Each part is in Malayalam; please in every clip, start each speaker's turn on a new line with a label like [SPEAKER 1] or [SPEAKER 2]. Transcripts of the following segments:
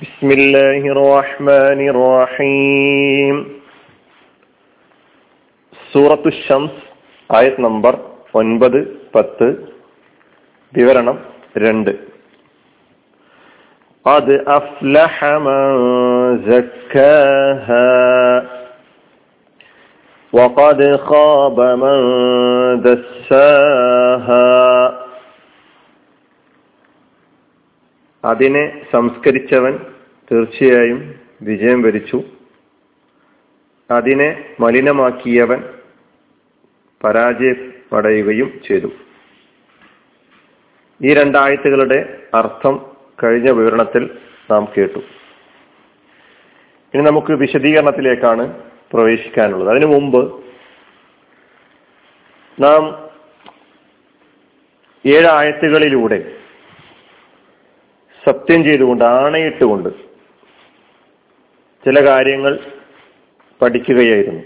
[SPEAKER 1] بسم الله الرحمن الرحيم സൂറത്തു ഷംസ് ആയത് നമ്പർ ഒൻപത് പത്ത് വിവരണം രണ്ട് قد أفلح من زكاها وقد خاب من دساها അതിനെ സംസ്കരിച്ചവൻ തീർച്ചയായും വിജയം വരിച്ചു. അതിനെ മലിനമാക്കിയവൻ പരാജയപ്പെടുകയും ചെയ്തു. ഈ രണ്ടാഴ്ചകളുടെ അർത്ഥം കഴിഞ്ഞ വിവരണത്തിൽ നാം കേട്ടു. ഇനി നമുക്ക് വിശദീകരണത്തിലേക്കാണ് പ്രവേശിക്കാനുള്ളത്. അതിനു മുമ്പ് നാം ഏഴ് ആയത്തുകളിലൂടെ സത്യം ചെയ്തുകൊണ്ട് ആണയിട്ടുകൊണ്ട് ചില കാര്യങ്ങൾ പഠിക്കുകയായിരുന്നു.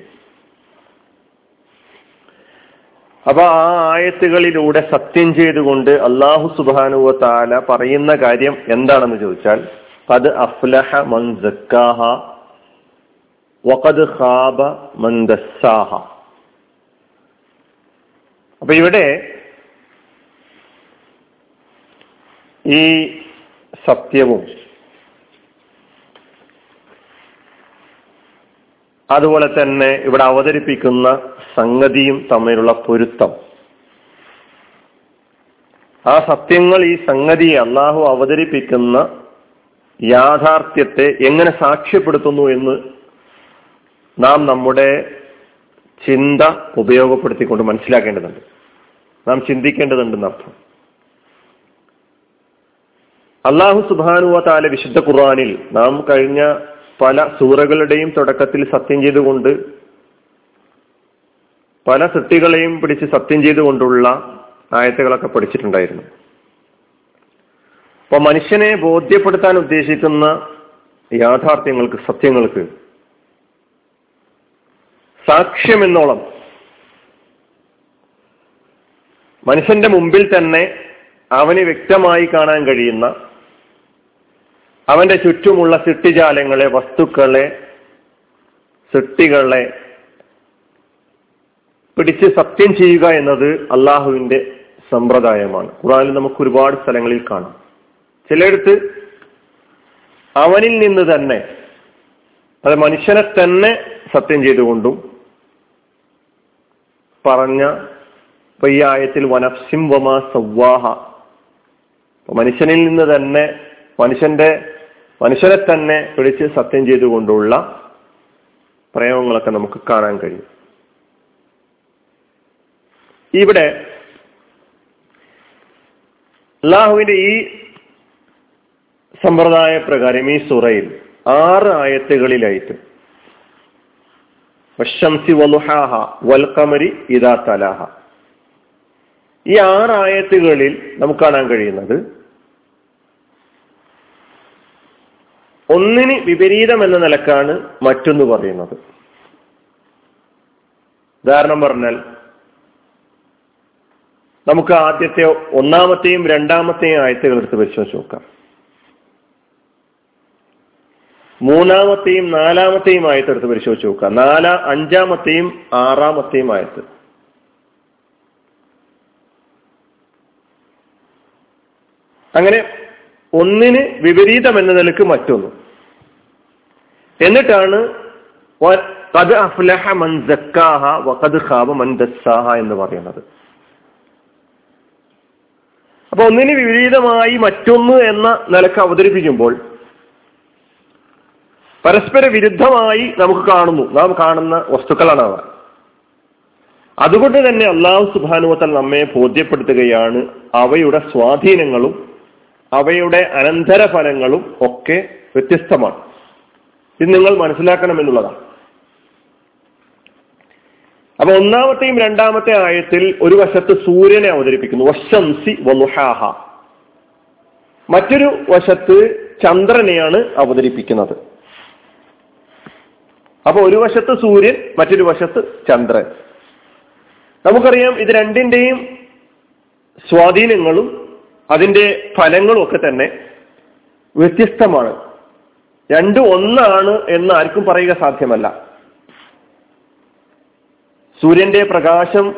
[SPEAKER 1] അപ്പൊ ആ ആയത്തുകളിലൂടെ സത്യം ചെയ്തുകൊണ്ട് അള്ളാഹു സുബാനുവ താല പറയുന്ന കാര്യം എന്താണെന്ന് ചോദിച്ചാൽ അത് അഫ്ലഹ മൻ സക്കാഹ വഖദ് ഖാബ മൻ ദസ്സാഹ. അപ്പൊ ഇവിടെ ഈ സത്യവും. അതുപോലെ തന്നെ ഇവിടെ അവതരിപ്പിക്കുന്ന സംഗതിയും തമ്മിലുള്ള പൊരുത്തം. ആ സത്യങ്ങൾ ഈ സംഗതി അള്ളാഹു അവതരിപ്പിക്കുന്ന യാഥാർത്ഥ്യത്തെ എങ്ങനെ സാക്ഷ്യപ്പെടുത്തുന്നു എന്ന് നാം നമ്മുടെ ചിന്ത ഉപയോഗപ്പെടുത്തിക്കൊണ്ട് മനസ്സിലാക്കേണ്ടതുണ്ട്. നാം ചിന്തിക്കേണ്ടതുണ്ടെന്ന് അർത്ഥം അള്ളാഹു സുബാനുവ താല വിശുദ്ധ ഖുർആാനിൽ നാം കഴിഞ്ഞ പല സൂറകളുടെയും തുടക്കത്തിൽ സത്യം ചെയ്തുകൊണ്ട് പല സൃഷ്ടികളെയും പിടിച്ച് സത്യം ചെയ്തുകൊണ്ടുള്ള ആയത്തുകളൊക്കെ പഠിച്ചിട്ടുണ്ടായിരുന്നു. അപ്പൊ മനുഷ്യനെ ബോധ്യപ്പെടുത്താൻ ഉദ്ദേശിക്കുന്ന യാഥാർത്ഥ്യങ്ങൾക്ക് സത്യങ്ങൾക്ക് സാക്ഷ്യമെന്നോളം മനുഷ്യന്റെ മുമ്പിൽ തന്നെ അവന് വ്യക്തമായി കാണാൻ കഴിയുന്ന അവന്റെ ചുറ്റുമുള്ള സിട്ടിജാലങ്ങളെ വസ്തുക്കളെ സൃഷ്ടികളെ പിടിച്ച് സത്യം ചെയ്യുക എന്നത് അള്ളാഹുവിന്റെ സമ്പ്രദായമാണ്. ഖുറാനിൽ നമുക്ക് ഒരുപാട് സ്ഥലങ്ങളിൽ കാണാം. ചിലയിടത്ത് അവനിൽ നിന്ന് തന്നെ അത് മനുഷ്യനെ തന്നെ സത്യം ചെയ്തുകൊണ്ടും പറഞ്ഞ ഈ ആയത്തിൽ വനഫ്സിം വമാ സവ്വാഹ മനുഷ്യനിൽ നിന്ന് തന്നെ മനുഷ്യന്റെ മനുഷ്യരെ തന്നെ പിടിച്ച് സത്യം ചെയ്തുകൊണ്ടുള്ള പ്രയോഗങ്ങളൊക്കെ നമുക്ക് കാണാൻ കഴിയും. ഇവിടെ അള്ളാഹുവിന്റെ ഈ സമ്പ്രദായ പ്രകാരം ഈ സുറയിൽ ആറ് ആയത്തുകളിലായിട്ട് വശംസി വലുഹാഹ വൽക്കമരി ഇതാ തലാഹ. ഈ ആറ് ആയത്തുകളിൽ നമുക്ക് കാണാൻ കഴിയുന്നത് ഒന്നിന് വിപരീതം എന്ന നിലക്കാണ് മറ്റൊന്ന് പറയുന്നത്. ഉദാഹരണം പറഞ്ഞാൽ നമുക്ക് ആദ്യത്തെ ഒന്നാമത്തെയും രണ്ടാമത്തെയും ആയത്തുകൾ എടുത്ത് പരിശോധിച്ച് നോക്കാം. മൂന്നാമത്തെയും നാലാമത്തെയും ആയത്ത് എടുത്ത് പരിശോധിച്ച് നോക്കാം. നാലാ അഞ്ചാമത്തെയും ആറാമത്തെയും ആയത്ത്. അങ്ങനെ ഒന്നിന് വിപരീതം എന്ന നിലയ്ക്ക് മറ്റൊന്ന്. എന്നിട്ടാണ് അഫ്ലഹ മൻ ഖാബ മൻ എന്ന് പറയുന്നത്. അപ്പൊ ഒന്നിന് വിപരീതമായി മറ്റൊന്ന് എന്ന നിലയ്ക്ക് അവതരിപ്പിക്കുമ്പോൾ പരസ്പര വിരുദ്ധമായി നമുക്ക് കാണുന്നു. നാം കാണുന്ന വസ്തുക്കളാണ് അവ. അതുകൊണ്ട് തന്നെ അള്ളാഹു സുബാനുവത്തൽ നമ്മെ ബോധ്യപ്പെടുത്തുകയാണ് അവയുടെ സ്വാധീനങ്ങളും അവയുടെ അനന്തരഫലങ്ങളും ഒക്കെ വ്യത്യസ്തമാണ്. ഇത് നിങ്ങൾ മനസ്സിലാക്കണം എന്നുള്ളതാണ്. അപ്പൊ ഒന്നാമത്തെയും രണ്ടാമത്തെ ആയത്തിൽ ഒരു വശത്ത് സൂര്യനെ അവതരിപ്പിക്കുന്നു. വശംസി വനുഹാഹ. മറ്റൊരു വശത്ത് ചന്ദ്രനെയാണ് അവതരിപ്പിക്കുന്നത്. അപ്പൊ ഒരു വശത്ത് സൂര്യൻ മറ്റൊരു വശത്ത് ചന്ദ്രൻ. നമുക്കറിയാം ഇത് രണ്ടിന്റെയും സ്വാധീനങ്ങളും അതിന്റെ ഫലങ്ങളും ഒക്കെ തന്നെ വ്യത്യസ്തമാണ്. രണ്ടും ഒന്നാണ് എന്ന് ആർക്കും പറയുക സാധ്യമല്ല. സൂര്യന്റെ പ്രകാശം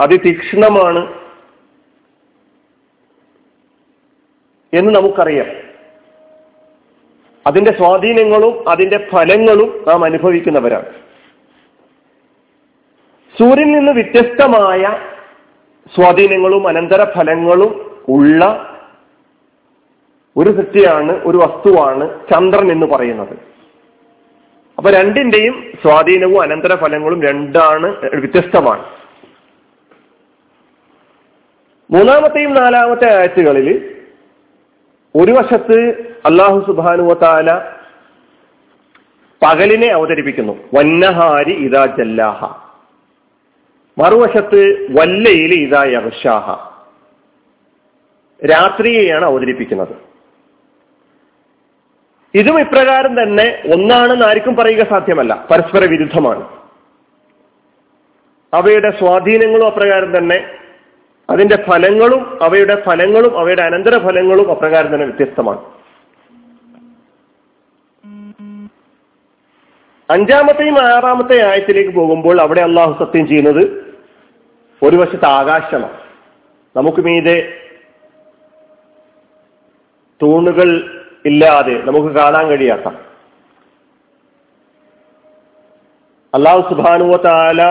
[SPEAKER 1] അതിതീക്ഷണമാണ് എന്ന് നമുക്കറിയാം. അതിന്റെ സ്വാധീനങ്ങളും അതിന്റെ ഫലങ്ങളും നാം അനുഭവിക്കുന്നവരാണ്. സൂര്യനിൽ നിന്ന് വ്യത്യസ്തമായ സ്വാധീനങ്ങളും അനന്തര ഫലങ്ങളും ഉള്ള ഒരു സൃഷ്ടിയാണ് ഒരു വസ്തുവാണ് ചന്ദ്രൻ എന്ന് പറയുന്നത്. അപ്പൊ രണ്ടിന്റെയും സ്വാധീനവും അനന്തര ഫലങ്ങളും രണ്ടാണ് വ്യത്യസ്തമാണ്. മൂന്നാമത്തെയും നാലാമത്തെ ആഴ്ചകളിൽ ഒരു വശത്ത് അള്ളാഹു സുബാനുവത്താല പകലിനെ അവതരിപ്പിക്കുന്നു. വന്നഹാരി ഇതാ ജല്ലാഹ. മറുവശത്ത് വല്ലയിൽ ഇതാ യർഷാഹ രാത്രിയെയാണ് അവതരിപ്പിക്കുന്നത്. ഇതും ഇപ്രകാരം തന്നെ ഒന്നാണെന്ന് ആർക്കും പറയുക സാധ്യമല്ല. പരസ്പര വിരുദ്ധമാണ്. അവയുടെ സ്വാധീനങ്ങളും അപ്രകാരം തന്നെ അതിന്റെ ഫലങ്ങളും അവയുടെ ഫലങ്ങളും അവയുടെ അനന്തര ഫലങ്ങളും അപ്രകാരം തന്നെ വ്യത്യസ്തമാണ്. അഞ്ചാമത്തെയും ആറാമത്തെ ആയത്തിലേക്ക് പോകുമ്പോൾ അവിടെ അള്ളാഹു സത്യം ചെയ്യുന്നത് ഒരു വശത്ത് ആകാശമാണ്. നമുക്ക് മീതെ തൂണുകൾ ഇല്ലാതെ നമുക്ക് കാണാൻ കഴിയാത്ത. അള്ളാഹു സുബാനുവ താല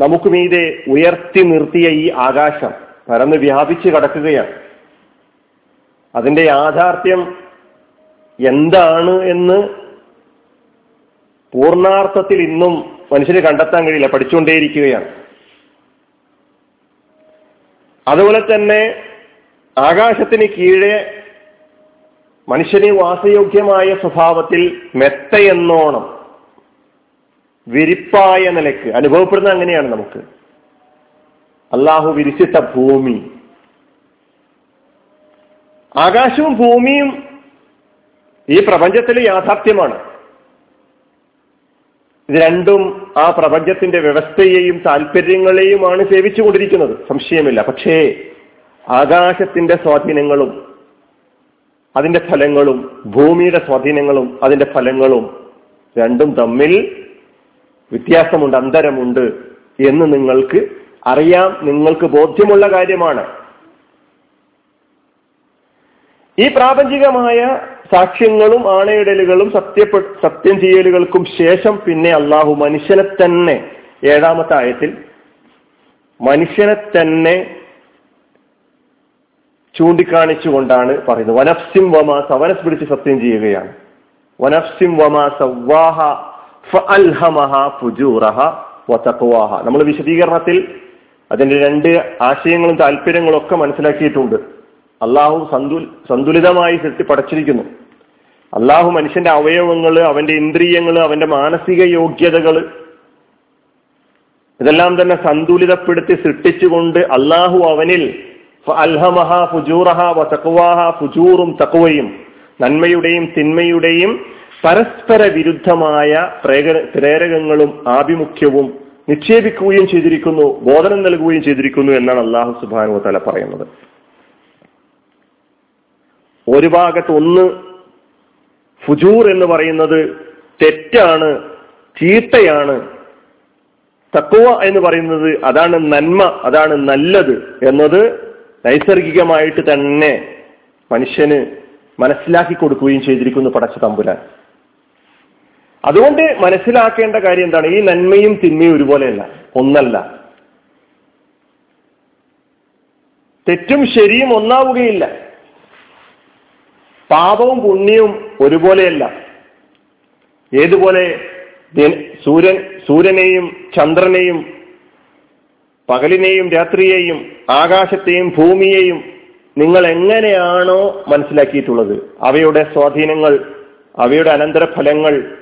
[SPEAKER 1] നമുക്ക് മീതെ ഉയർത്തി നിർത്തിയ ഈ ആകാശം പരന്ന് വ്യാപിച്ച് കിടക്കുകയാണ്. അതിന്റെ യാഥാർത്ഥ്യം എന്താണ് എന്ന് പൂർണാർത്ഥത്തിൽ ഇന്നും മനുഷ്യന് കണ്ടെത്താൻ കഴിയില്ല പഠിച്ചുകൊണ്ടേയിരിക്കുകയാണ്. അതുപോലെ തന്നെ ആകാശത്തിന് കീഴെ മനുഷ്യന് വാസയോഗ്യമായ സ്വഭാവത്തിൽ മെത്തയെന്നോണം വിരിപ്പായ നിലയ്ക്ക് അനുഭവപ്പെടുന്ന അങ്ങനെയാണ് നമുക്ക്. അള്ളാഹു വിരിച്ചിട്ട ഭൂമി. ആകാശവും ഭൂമിയും ഈ പ്രപഞ്ചത്തിലെ യാഥാർത്ഥ്യമാണ്. ഇത് രണ്ടും ആ പ്രപഞ്ചത്തിന്റെ വ്യവസ്ഥയെയും താല്പര്യങ്ങളെയുമാണ് സേവിച്ചുകൊണ്ടിരിക്കുന്നത്. സംശയമില്ല. പക്ഷേ ആകാശത്തിന്റെ സ്വാധീനങ്ങളും അതിന്റെ ഫലങ്ങളും ഭൂമിയുടെ സ്വാധീനങ്ങളും അതിന്റെ ഫലങ്ങളും രണ്ടും തമ്മിൽ വ്യത്യാസമുണ്ട് അന്തരമുണ്ട് എന്ന് നിങ്ങൾക്ക് അറിയാം. നിങ്ങൾക്ക് ബോധ്യമുള്ള കാര്യമാണ്. ഈ പ്രാപഞ്ചികമായ സാക്ഷ്യങ്ങളും ആണയിടലുകളും സത്യപ്പെ സത്യം ചെയ്യലുകൾക്കും ശേഷം പിന്നെ അള്ളാഹു മനുഷ്യനെ തന്നെ ഏഴാമത്തെ ആയത്തിൽ മനുഷ്യനെ തന്നെ ചൂണ്ടിക്കാണിച്ചുകൊണ്ടാണ് പറയുന്നത്. വനഫ്സിം വമാസ വനസ് പിടിച്ച് സത്യം ചെയ്യുകയാണ്. വനഫ്സിം വമാസ സവ്വാഹ നമ്മൾ വിശദീകരണത്തിൽ അതിന്റെ രണ്ട് ആശയങ്ങളും താല്പര്യങ്ങളും ഒക്കെ മനസ്സിലാക്കിയിട്ടുണ്ട്. അള്ളാഹു സന്തു സന്തുലിതമായി സൃഷ്ടി പടച്ചിരിക്കുന്നു അള്ളാഹു മനുഷ്യന്റെ അവയവങ്ങൾ അവന്റെ ഇന്ദ്രിയങ്ങൾ അവന്റെ മാനസിക യോഗ്യതകൾ ഇതെല്ലാം തന്നെ സന്തുലിതപ്പെടുത്തി സൃഷ്ടിച്ചുകൊണ്ട് അള്ളാഹു അവനിൽ അൽഹമഹ ഫുജൂറഹ വതക്വാഹ ഫുജൂറും തക്വയും നന്മയുടെയും തിന്മയുടെയും പരസ്പര വിരുദ്ധമായ പ്രേരകങ്ങളും ആഭിമുഖ്യവും നിക്ഷേപിക്കുകയും ചെയ്തിരിക്കുന്നു ബോധനം നൽകുകയും ചെയ്തിരിക്കുന്നു എന്നാണ് അള്ളാഹു സുബാനു തല പറയുന്നത്. ഒരു ഭാഗത്ത് ഒന്ന് ഫുജൂർ എന്ന് പറയുന്നത് തെറ്റാണ് ചീത്തയാണ്. തക്കുവ എന്ന് പറയുന്നത് അതാണ് നന്മ അതാണ് നല്ലത് എന്നത് നൈസർഗികമായിട്ട് തന്നെ മനുഷ്യന് മനസ്സിലാക്കി കൊടുക്കുകയും ചെയ്തിരിക്കുന്നു പടച്ച തമ്പുരാൻ. അതുകൊണ്ട് മനസ്സിലാക്കേണ്ട കാര്യം എന്താണ്? ഈ നന്മയും തിന്മയും ഒരുപോലെയല്ല ഒന്നല്ല. തെറ്റും ശരിയും ഒന്നാവുകയില്ല. പാപവും പുണ്യവും ഒരുപോലെയല്ല. ഏതുപോലെ സൂര്യൻ സൂര്യനെയും ചന്ദ്രനെയും പകലിനെയും രാത്രിയെയും ആകാശത്തെയും ഭൂമിയെയും നിങ്ങൾ എങ്ങനെയാണോ മനസ്സിലാക്കിയിട്ടുള്ളത്? അവയുടെ സ്വാധീനങ്ങൾ അവയുടെ അനന്തരഫലങ്ങൾ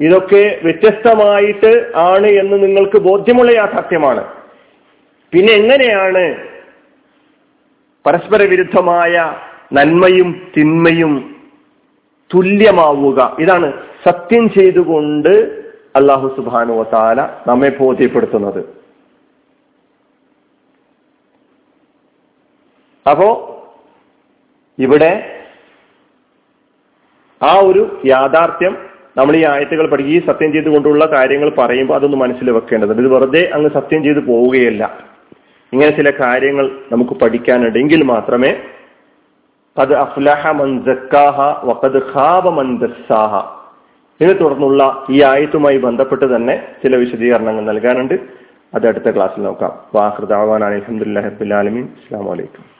[SPEAKER 1] ഇതൊക്കെ വ്യത്യസ്തമായിട്ട് ആണ് എന്ന് നിങ്ങൾക്ക് ബോധ്യമുള്ള യാഥാർത്ഥ്യമാണ്. പിന്നെ എങ്ങനെയാണ് പരസ്പര വിരുദ്ധമായ നന്മയും തിന്മയും തുല്യമാവുക? ഇതാണ് സത്യം ചെയ്തുകൊണ്ട് അള്ളാഹു സുബാനു താല നമ്മെ ബോധ്യപ്പെടുത്തുന്നത്. അപ്പോ ഇവിടെ ആ ഒരു യാഥാർത്ഥ്യം നമ്മൾ ഈ ആയത്തുകൾ പഠിക്കുക ഈ സത്യം ചെയ്തുകൊണ്ടുള്ള കാര്യങ്ങൾ പറയുമ്പോൾ അതൊന്ന് മനസ്സിൽ വെക്കേണ്ടതുണ്ട് ഇത് വെറുതെ അങ്ങ് സത്യം ചെയ്ത് പോവുകയല്ല. ഇങ്ങനെ ചില കാര്യങ്ങൾ നമുക്ക് പഠിക്കാനുണ്ടെങ്കിൽ മാത്രമേ അത് അഫ്ലഹ മൻസക്കാഹ വഖദ് ഖാബ മൻസാഹ ഇതിനെ തുടർന്നുള്ള ഈ ആയത്തുമായി ബന്ധപ്പെട്ട് തന്നെ ചില വിശദീകരണങ്ങൾ നൽകാനുണ്ട്. അത് അടുത്ത ക്ലാസ്സിൽ നോക്കാം. വാഹൃദാവാൻ അലഹമുല്ലാ ഹബ്ബുലാലമീൻ അസ്സാം വലൈക്കും